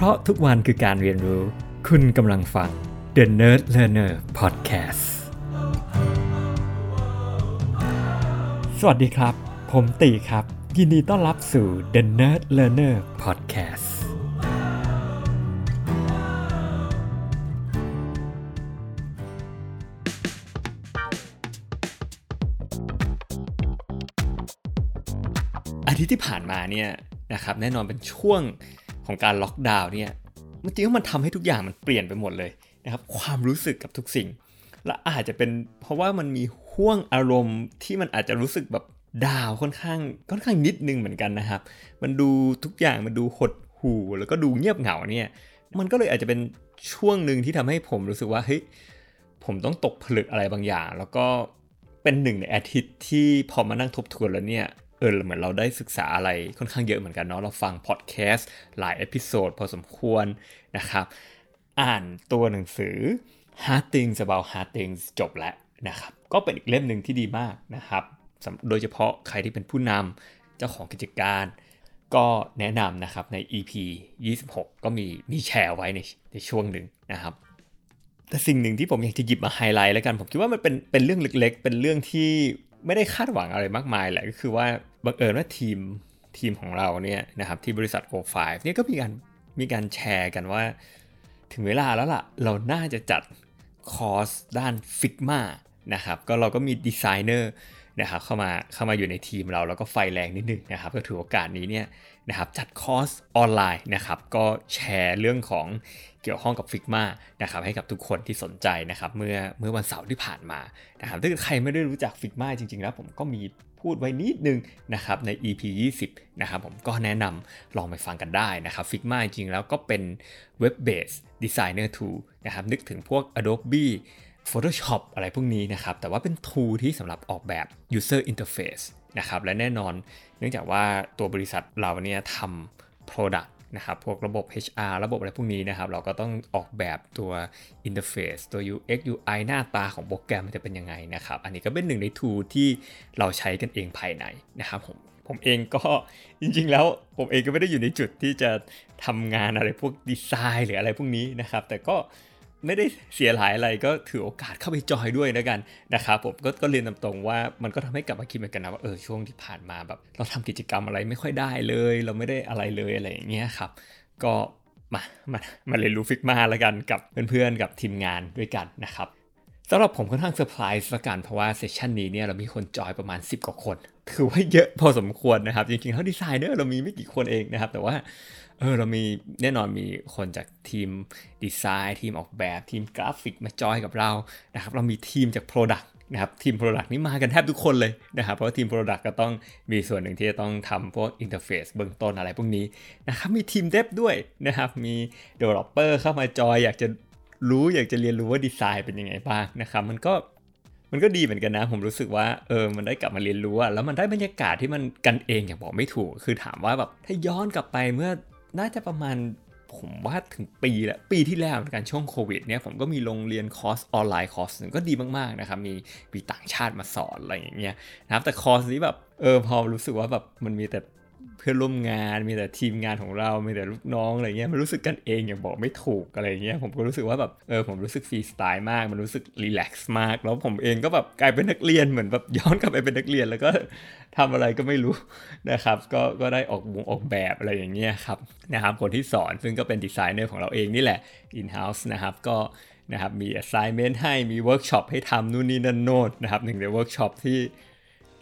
เพราะทุกวันคือการเรียนรู้ คุณกำลังฟัง The Nerd Learner Podcast สวัสดีครับ ผมตีครับ ยินดีต้อนรับสู่ The Nerd Learner Podcast อาทิตย์ที่ผ่านมาเนี่ยนะครับแน่นอนเป็นช่วง ของการล็อกดาวน์เนี่ยมันจริงๆมันทำให้ทุกอย่างมันเปลี่ยนไปหมดเลยนะครับความรู้สึกกับทุกสิ่ง และอาจจะเป็นเพราะว่ามันมีห่วงอารมณ์ที่มันอาจจะรู้สึกแบบดาวค่อนข้างค่อนข้างนิดนึงเหมือนกันนะครับ มันดูทุกอย่างมันดูหดหู่แล้วก็ดูเงียบเหงาเนี่ยมันก็เลยอาจจะเป็นช่วงหนึ่งที่ทำให้ผมรู้สึกว่าเฮ้ยผมต้องตกผลึกอะไรบางอย่าง แล้วก็เป็นหนึ่งในอาทิตย์ที่พอมานั่งทบทวนแล้วเนี่ย เออเหมือนเราได้ศึกษาอะไรค่อนข้างเยอะเหมือนกันเนาะเราฟังพอดแคสต์หลาย episode พอสมควรนะครับ อ่านตัวหนังสือ Hard Things About Hard Things จบแล้วนะครับ ก็เป็นอีกเล่มหนึ่งที่ดีมากนะครับ โดยเฉพาะใครที่เป็นผู้นำเจ้าของกิจการ ก็แนะนำนะครับใน EP 26 ก็มีมีแชร์ไว้ในในช่วงหนึ่งนะครับ แต่สิ่งหนึ่งที่ผมอยากจะหยิบมาไฮไลท์แล้วกัน ผมคิดว่ามันเป็นเป็นเรื่องเล็กๆ เป็นเรื่องที่ไม่ได้คาดหวังอะไรมากมายแหละก็คือว่า บังเอิญว่าทีมทีมของเราเนี่ยนะครับที่บริษัท Go5 เนี่ยก็มีการมีการแชร์กันว่า ถึงเวลาแล้วล่ะ เราน่าจะจัดคอร์สด้าน Figma นะครับก็เราก็มีดีไซเนอร์นะครับเข้ามาเข้ามาอยู่ในทีมเราแล้วก็ไฟแรงนิดนึงนะครับก็ถือโอกาสนี้เนี่ยนะครับจัดคอร์สออนไลน์นะครับก็แชร์เรื่องของเกี่ยวข้องกับ Figma นะครับให้กับทุกคนที่สนใจนะครับเมื่อเมื่อวันเสาร์ที่ผ่านมานะครับถ้าใครไม่ได้รู้จัก Figma จริง ๆ แล้วผมก็มี พูดไว้นิดนึงนะครับใน EP 20 นะครับผมก็แนะนำลองไปฟังกันได้นะครับ Figma จริงๆแล้วก็เป็น Web Based Designer Tool นะครับนึกถึงพวก Adobe Photoshop อะไรพวกนี้นะครับ แต่ว่าเป็น tool ที่สำหรับออกแบบ user interface นะครับและแน่นอน เนื่องจากว่าตัวบริษัทเราเนี่ยทำ product นะครับพวกระบบ HR ระบบอะไรพวกนี้นะครับ เราก็ต้องออกแบบตัวอินเทอร์เฟซตัว UX UI หน้าตาของโปรแกรมมันจะเป็นยังไงนะครับ อันนี้ก็เป็นหนึ่งใน tool ที่เราใช้กันเองภายในนะครับผมผมเองก็จริงๆแล้วผมเองก็ไม่ได้อยู่ในจุดที่จะทำงานอะไรพวกดีไซน์หรืออะไรพวกนี้นะครับ แต่ก็ ไม่ได้เสียหายอะไรก็ถือโอกาสเข้าไปจอยด้วยนะกันนะครับผมก็ก็เรียนตรงๆว่ามันก็ทำให้กลับมาคิดเหมือนกันนะว่าเออช่วงที่ผ่านมาแบบ เราทำกิจกรรมอะไรไม่ค่อยได้เลย เราไม่ได้อะไรเลยอะไรอย่างเงี้ยครับ ก็มามามาเรียนรู้ Figma แล้วกันกับเพื่อนๆกับทีมงานด้วยกันนะครับสำหรับผมค่อนข้างเซอร์ไพรส์ละกันเพราะว่า session นี้เนี่ยเรามีคนจอยประมาณ 10 กว่าคน ถือว่าเยอะพอสมควรนะครับ จริงๆถ้าดีไซเนอร์เรามีไม่กี่คนเองนะครับ แต่ว่า เออเรามีแน่นอนมีคนจากทีมดีไซน์ทีมออกแบบทีมกราฟิกมาจอยกับเรานะครับเรามีทีมจาก Product นะครับทีม Product นี่มากันแทบทุกคนเลยนะครับเพราะทีม Product ก็ต้องมีส่วนหนึ่งที่จะต้องทำพวก interface เบื้องต้นอะไรพวกนี้นะครับมีทีม dev ด้วยนะครับมี Developer เข้ามาจอยอยากจะรู้อยากจะเรียนรู้ว่าดีไซน์เป็นยังไงบ้างนะครับมันก็มันก็ดีเหมือนกันนะ ผมรู้สึกว่าเออมันได้กลับมาเรียนรู้อะแล้วมันได้บรรยากาศที่มันกันเองอย่างบอกไม่ถูก คือถามว่าแบบถ้าย้อนกลับไปเมื่อ น่าจะประมาณผมว่าถึงปีละปีที่แล้วในการช่วงโควิดเนี่ยผมก็มีลงเรียนคอร์สออนไลน์คอร์สหนึ่งก็ดีมากๆนะครับมีมีต่างชาติมาสอนอะไรอย่างเงี้ยนะครับแต่คอร์สนี้แบบเออพอรู้สึกว่าแบบมันมีแต่ เพื่อนร่วมงานมีแต่ทีมงานของเรามีแต่ลูกน้องอะไรเงี้ยมันรู้สึกกันเองอย่างบอกไม่ถูกอะไรเงี้ยผมก็รู้สึกว่าแบบเออผมรู้สึกฟรีสไตล์มาก มันรู้สึก relax มาก แล้วผมเองก็แบบกลายเป็นนักเรียนเหมือนแบบย้อนกลับไปเป็นนักเรียนแล้วก็ทำอะไรก็ไม่รู้นะครับ ก็ก็ได้ออกวงออกแบบอะไรอย่างเงี้ยครับนะครับคนที่สอนซึ่งก็เป็นดีไซเนอร์ของเราเองนี่แหละ in-house นะครับก็นะครับมี assignment ให้มีเวิร์กช็อปให้ทำนู่นนี่นั่นโน่นนะครับหนึ่งในเวิร์กช็อปที่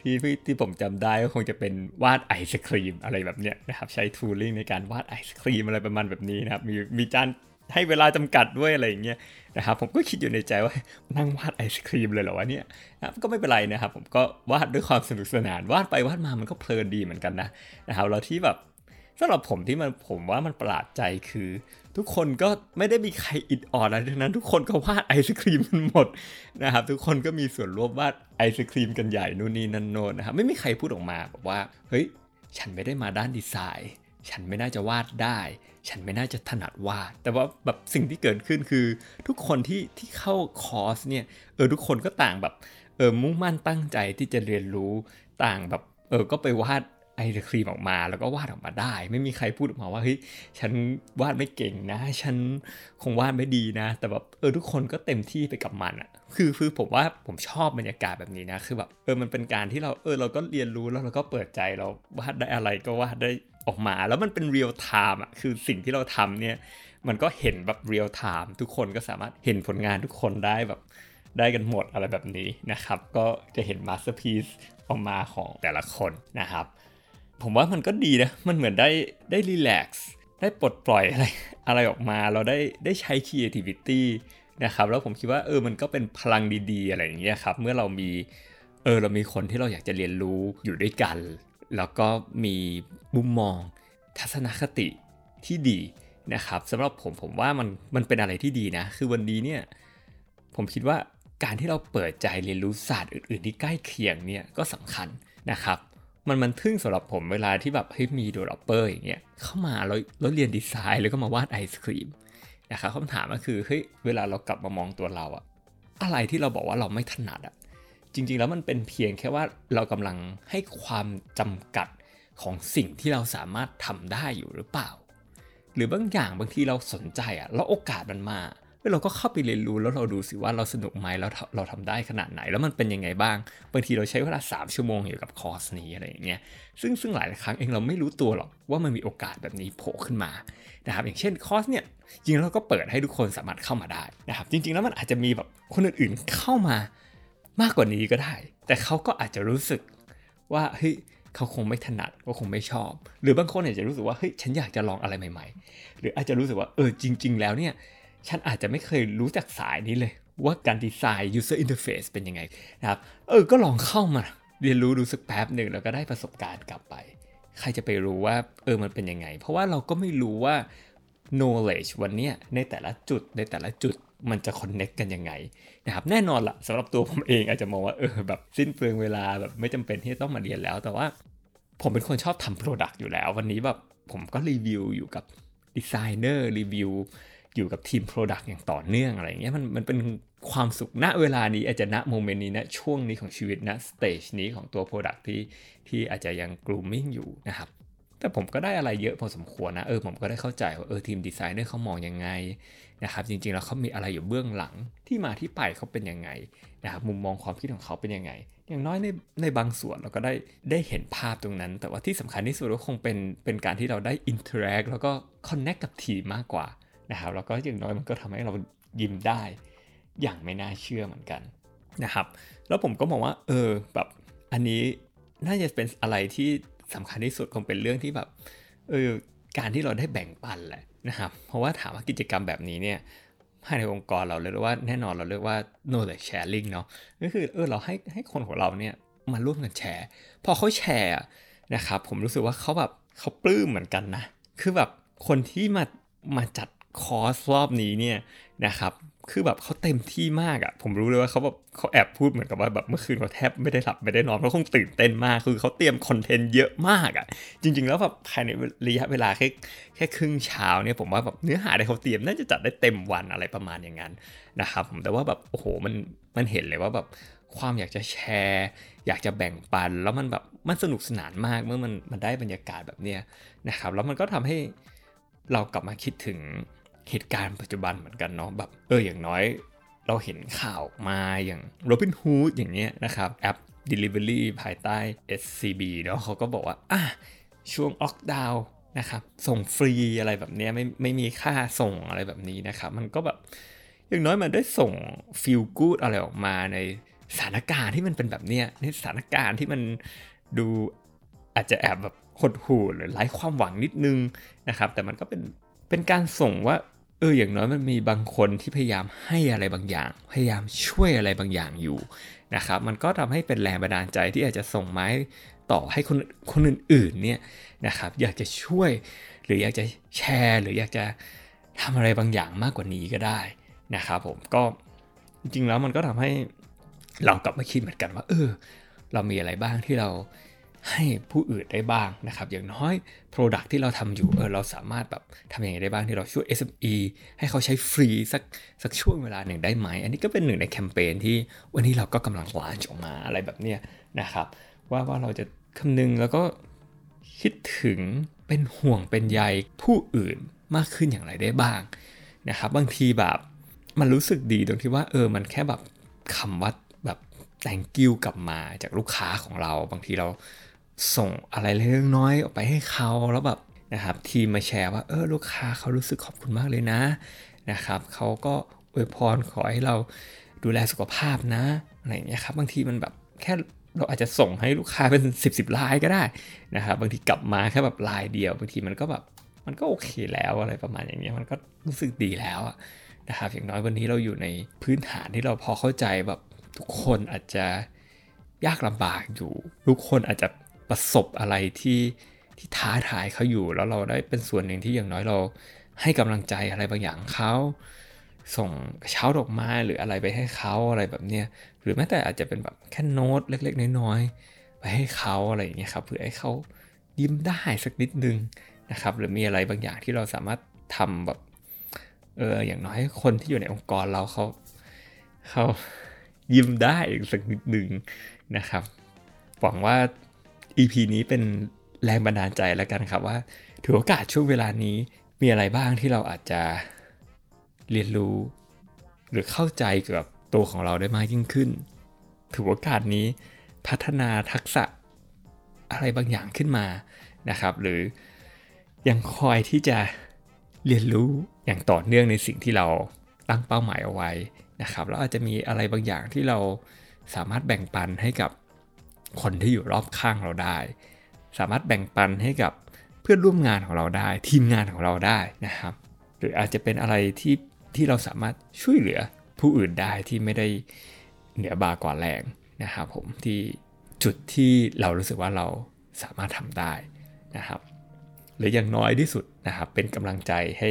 ที่ที่ผมจำได้ก็คงจะเป็นวาดไอศครีมอะไรแบบเนี้ยนะครับใช้ tooling ในการวาดไอศครีมอะไรประมาณแบบนี้นะครับมีมีจานให้เวลาจำกัดด้วยอะไรอย่างเงี้ยนะครับผมก็คิดอยู่ในใจว่านั่งวาดไอศครีมเลยเหรอวะเนี่ยนะก็ไม่เป็นไรนะครับ ผมก็วาดด้วยความสนุกสนานวาดไปวาดมามันก็เพลินดีเหมือนกันนะนะครับแล้วที่แบบสำหรับผมที่มันผมว่ามันประหลาดใจคือ ทุกคนก็ไม่ได้มีใครอิดออดอะไรทั้งนั้น ทุกคนก็วาดไอศครีมกันหมดนะครับ ทุกคนก็มีส่วนร่วมวาดไอศครีมกันใหญ่นู่นนี่นั่นโน้นนะครับ ไม่มีใครพูดออกมาบอกว่า เฮ้ย ฉันไม่ได้มาด้านดีไซน์ ฉันไม่น่าจะวาดได้ ฉันไม่น่าจะถนัดวาด แต่ว่าแบบสิ่งที่เกิดขึ้นคือ ทุกคนที่ที่เข้าคอร์สเนี่ย เออทุกคนก็ต่างแบบ เออมุ่งมั่นตั้งใจที่จะเรียนรู้ ต่างแบบ เออก็ไปวาด ไอศครีมออกมาแล้วก็วาดออกมาได้ ไม่มีใครพูดออกมาว่าเฮ้ยฉันวาดไม่เก่งนะ ฉันคงวาดไม่ดีนะ แต่แบบเออทุกคนก็เต็มที่ไปกับมันอะคือคือผมว่าผมชอบบรรยากาศแบบนี้นะคือแบบเออมันเป็นการที่เราเออเราก็เรียนรู้แล้วเราก็เปิดใจเราวาดได้อะไรก็วาดได้ออกมา แล้วมันเป็นเรียลไทม์อะคือสิ่งที่เราทำเนี่ยมันก็เห็นแบบเรียลไทม์ทุกคนก็สามารถเห็นผลงานทุกคนได้แบบได้กันหมดอะไรแบบนี้นะครับ ก็จะเห็น masterpiece ออกมาของแต่ละคนนะครับ ผมว่ามันก็ดีนะ มันเหมือนได้ได้ relax ได้ปลดปล่อยอะไรอะไรออกมาเราได้ได้ใช้ creativity นะครับแล้วผมคิดว่าเออมันก็เป็นพลังดีๆ อะไรอย่างเงี้ยครับ เมื่อเรามีเออเรามีคนที่เราอยากจะเรียนรู้อยู่ด้วยกัน แล้วก็มีมุมมอง ทัศนคติที่ดีนะครับสำหรับผมผมว่ามันมันเป็นอะไรที่ดีนะ คือวันนี้เนี่ยผมคิดว่าการที่เราเปิดใจเรียนรู้ศาสตร์อื่นๆที่ใกล้เคียงเนี่ยก็สำคัญนะครับ มันมันทึ่งสำหรับผมเวลาที่แบบเฮ้ยมี developer อย่างเงี้ยเข้ามาแล้วแล้วเรียนดีไซน์แล้วก็มาวาดไอศครีมนะครับคำถามก็คือเฮ้ยเวลาเรากลับมามองตัวเราอะอะไรที่เราบอกว่าเราไม่ถนัดอะจริง ๆ แล้วมันเป็นเพียงแค่ว่าเรากำลังให้ความจำกัดของสิ่งที่เราสามารถทำได้อยู่หรือเปล่า หรือบางอย่างบางทีเราสนใจอะแล้วโอกาสมันมา เราก็เข้าไปเรียนรู้แล้วเราดูสิว่าเราสนุกไหมแล้วเราทำได้ขนาดไหน แล้วมันเป็นยังไงบ้าง บางทีเราใช้เวลา 3 ชั่วโมงอยู่กับคอร์สนี้อะไรอย่างเงี้ยซึ่งซึ่งหลายครั้งเองเราไม่รู้ตัวหรอกว่ามันมีโอกาสแบบนี้โผล่ขึ้นมานะครับอย่างเช่นคอร์สเนี่ยจริงเราก็เปิดให้ทุกคนสามารถเข้ามาได้นะครับจริง ๆ แล้วมันอาจจะมีแบบคนอื่นๆเข้ามามากกว่านี้ก็ได้ แต่เขาก็อาจจะรู้สึกว่าเฮ้ยเขาคงไม่ถนัดก็คงไม่ชอบ หรือบางคนอาจจะรู้สึกว่าเฮ้ยฉันอยากจะลองอะไรใหม่ ๆ หรืออาจจะรู้สึกว่าเออจริง ๆ แล้วเนี่ย ฉันอาจจะไม่เคยรู้จักสายนี้เลย ว่าการดีไซน์ user interface เป็นยังไงนะครับ เออ ก็ลองเข้ามา เรียนรู้ดูสักแป๊บหนึ่งแล้วก็ได้ประสบการณ์กลับไป ใครจะไปรู้ว่า เออ มันเป็นยังไง เพราะว่าเราก็ไม่รู้ว่า knowledge วันนี้ในแต่ละจุดในแต่ละจุดมันจะ connect กันยังไงนะครับแน่นอนละสำหรับตัวผมเองอาจจะมองว่าเออแบบสิ้นเปลืองเวลาแบบไม่จำเป็นที่จะต้องมาเรียนแล้ว แต่ว่าผมเป็นคนชอบทำ product อยู่แล้ว วันนี้แบบผมก็รีวิวอยู่กับดีไซเนอร์รีวิว อยู่กับทีม Product อย่างต่อเนื่องอะไรเงี้ยมันมันเป็นความสุขณเวลานี้อาจจะณโมเมนต์นี้ณช่วงนี้ของชีวิตณสเตจนี้ของตัว Product ที่ที่อาจจะยัง grooming อยู่นะครับแต่ผมก็ได้อะไรเยอะพอสมควรนะเออผมก็ได้เข้าใจว่าเออทีมดีไซเนอร์เขามองยังไงนะครับจริงๆแล้วเขามีอะไรอยู่เบื้องหลังที่มาที่ไปเขาเป็นยังไงนะครับมุมมองความคิดของเขาเป็นยังไง อย่างน้อยในในบางส่วนเราก็ได้ได้เห็นภาพตรงนั้น แต่ว่าที่สำคัญที่สุดก็คงเป็นเป็นการที่เราได้ interact แล้วก็ connect กับทีมมากกว่า นะครับแล้วก็อย่างน้อยมันก็ทำให้เรายิ้มได้อย่างไม่น่าเชื่อเหมือนกันนะครับ แล้วผมก็มองว่า เออแบบอันนี้น่าจะเป็นอะไรที่สำคัญที่สุดคงเป็นเรื่องที่แบบเออการที่เราได้แบ่งปันแหละนะครับ เพราะว่าถามว่ากิจกรรมแบบนี้เนี่ยภายในองค์กรเราเรียกว่าแน่นอนเราเรียกว่า knowledge sharing เนาะก็คือเออเราให้ให้คนของเราเนี่ยมาร่วมกันแชร์ พอเขาแชร์นะครับผมรู้สึกว่าเขาแบบเขาปลื้มเหมือนกันนะ คือแบบคนที่มามาจัด คอร์สรอบนี้เนี่ยนะครับคือแบบเขาเต็มที่มากอะ่ะ ผมรู้เลยว่าเขาแบบเขาแอบพูดเหมือนกับว่าแบบเมื่อคืนเขาแทบไม่ได้หลับไม่ได้นอนเพราะคงตื่นเต้นมากคือเขาเตรียมคอนเทนต์เยอะมากอะ่ะ จริง ๆ แล้วแบบภายในระยะเวลาแค่แค่ครึ่งเช้าเนี่ยผมว่าแบบเนื้อหาที่เขาเตรียมน่าจะจัดได้เต็มวันอะไรประมาณอย่างนั้นนะครับผมแต่ว่าแบบโอ้โหมันมันเห็นเลยว่าแบบความอยากจะแชร์ อยากจะแบ่งปัน แล้วมันแบบมันสนุกสนานมากเมื่อมันมันได้บรรยากาศแบบเนี้ยนะครับแล้วมันก็ทำให้เรากลับมาคิดถึง เหตุการณ์ปัจจุบันเหมือนกันเนาะแบบเอออย่างน้อย เราเห็นข่าวมาอย่าง Robinhood อย่างเงี้ยนะครับแอป Delivery ภายใต้ SCB เนาะเขาก็บอกว่าอะช่วงออกดาวนะครับส่งฟรีอะไรแบบเนี้ยไม่ไม่มีค่าส่งอะไรแบบนี้นะครับ มันก็แบบอย่างน้อยมันได้ส่งฟิลกูดอะไรออกมาในสถานการณ์ที่มันเป็นแบบเนี้ยในสถานการณ์ที่มันดูอาจจะแอบแบบหดหู่หรือไร้ความหวังนิดนึงนะครับ แต่มันก็เป็นเป็นการส่งว่า เอออย่างน้อยมันมีบางคนที่พยายามให้อะไรบางอย่าง พยายามช่วยอะไรบางอย่างอยู่นะครับ มันก็ทำให้เป็นแรงบันดาลใจที่อาจจะส่งไม้ต่อให้คนคนอื่นๆเนี่ยนะครับ อยากจะช่วยหรืออยากจะแชร์ หรืออยากจะทำอะไรบางอย่างมากกว่านี้ก็ได้นะครับผมก็จริงๆแล้วมันก็ทำให้เรากลับมาคิดเหมือนกันว่า เออ เรามีอะไรบ้างที่เรา ให้ผู้อื่นได้บ้างนะครับ อย่างน้อย Product ที่เราทำอยู่เออเราสามารถแบบทำยังไงได้บ้างที่เราช่วย SME ให้เขาใช้ฟรีสักสักช่วงเวลาหนึ่งได้ไหม อันนี้ก็เป็นหนึ่งในแคมเปญที่วันนี้เราก็กำลังลานออกมาอะไรแบบเนี้ยนะครับว่าว่าเราจะคำนึงแล้วก็คิดถึงเป็นห่วงเป็นใยผู้อื่นมากขึ้นอย่างไรได้บ้างนะครับ บางทีแบบมันรู้สึกดีตรงที่ว่าเออมันแค่แบบคำว่าแบบ thank you กลับมาจากลูกค้าของเรา บางทีเรา ส่งอะไรเล็กน้อยออกไปให้เขาแล้วแบบนะครับทีมมาแชร์ว่าเออลูกค้าเขารู้สึกขอบคุณมากเลยนะนะครับเขาก็อวยพรขอให้เราดูแลสุขภาพนะอะไรอย่างเงี้ยครับบางทีมันแบบแค่เราอาจจะส่งให้ลูกค้าเป็น 10บสลายก็ได้นะครับบางทีกลับมาแค่แบบลายเดียวบางทีมันก็แบบมันก็โอเคแล้วอะไรประมาณอย่างเงี้ยมันก็รู้สึกดีแล้วนะครับอย่างน้อยวันนี้เราอยู่ในพื้นฐานที่เราพอเข้าใจแบบทุกคนอาจจะยากลำบากอยู่ ทุกคนอาจจะ ประสบอะไรที่ที่ท้าทายเขาอยู่ แล้วเราได้เป็นส่วนหนึ่งที่อย่างน้อยเราให้กำลังใจอะไรบางอย่างเขาส่งเช้าดอกไม้หรืออะไรไปให้เขาอะไรแบบเนี้ยหรือแม้แต่อาจจะเป็นแบบแค่โน้ตเล็ก ๆ น้อยๆไปให้เขาอะไรอย่างเงี้ยครับเพื่อให้เขายิ้มได้สักนิดนึงนะครับ หรือมีอะไรบางอย่างที่เราสามารถทำแบบเอออย่างน้อยคนที่อยู่ในองค์กรเราเขาเขายิ้มได้สักนิดนึงนะครับหวังว่า EP นี้เป็นแรงบันดาลใจแล้วกันครับว่าถือโอกาสช่วงเวลานี้มีอะไรบ้างที่เราอาจจะเรียนรู้ หรือเข้าใจเกี่ยวกับตัวของเราได้มากยิ่งขึ้น ถือโอกาสนี้พัฒนาทักษะอะไรบางอย่างขึ้นมานะครับ หรือยังคอยที่จะเรียนรู้อย่างต่อเนื่องในสิ่งที่เราตั้งเป้าหมายเอาไว้นะครับแล้วอาจจะมีอะไรบางอย่างที่เราสามารถแบ่งปันให้กับ คนที่อยู่รอบข้างเราได้ สามารถแบ่งปันให้กับเพื่อนร่วมงานของเราได้ ทีมงานของเราได้นะครับ หรืออาจจะเป็นอะไรที่ที่เราสามารถช่วยเหลือผู้อื่นได้ที่ไม่ได้เหนือบากว่าแรงนะครับผมที่จุดที่เรารู้สึกว่าเราสามารถทำได้นะครับ หรืออย่างน้อยที่สุดนะครับเป็นกำลังใจให้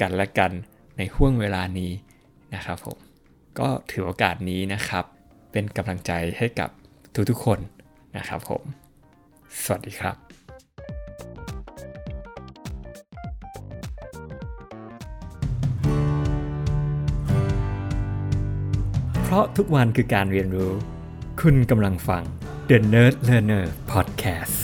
กันและกันในห่วงเวลานี้นะครับผมก็ถือโอกาสนี้นะครับ เป็นกำลังใจให้กับ ทุกๆคนนะครับผม สวัสดีครับเพราะทุกวันคือการเรียนรู้ คุณกำลังฟัง The Nerd Learner Podcast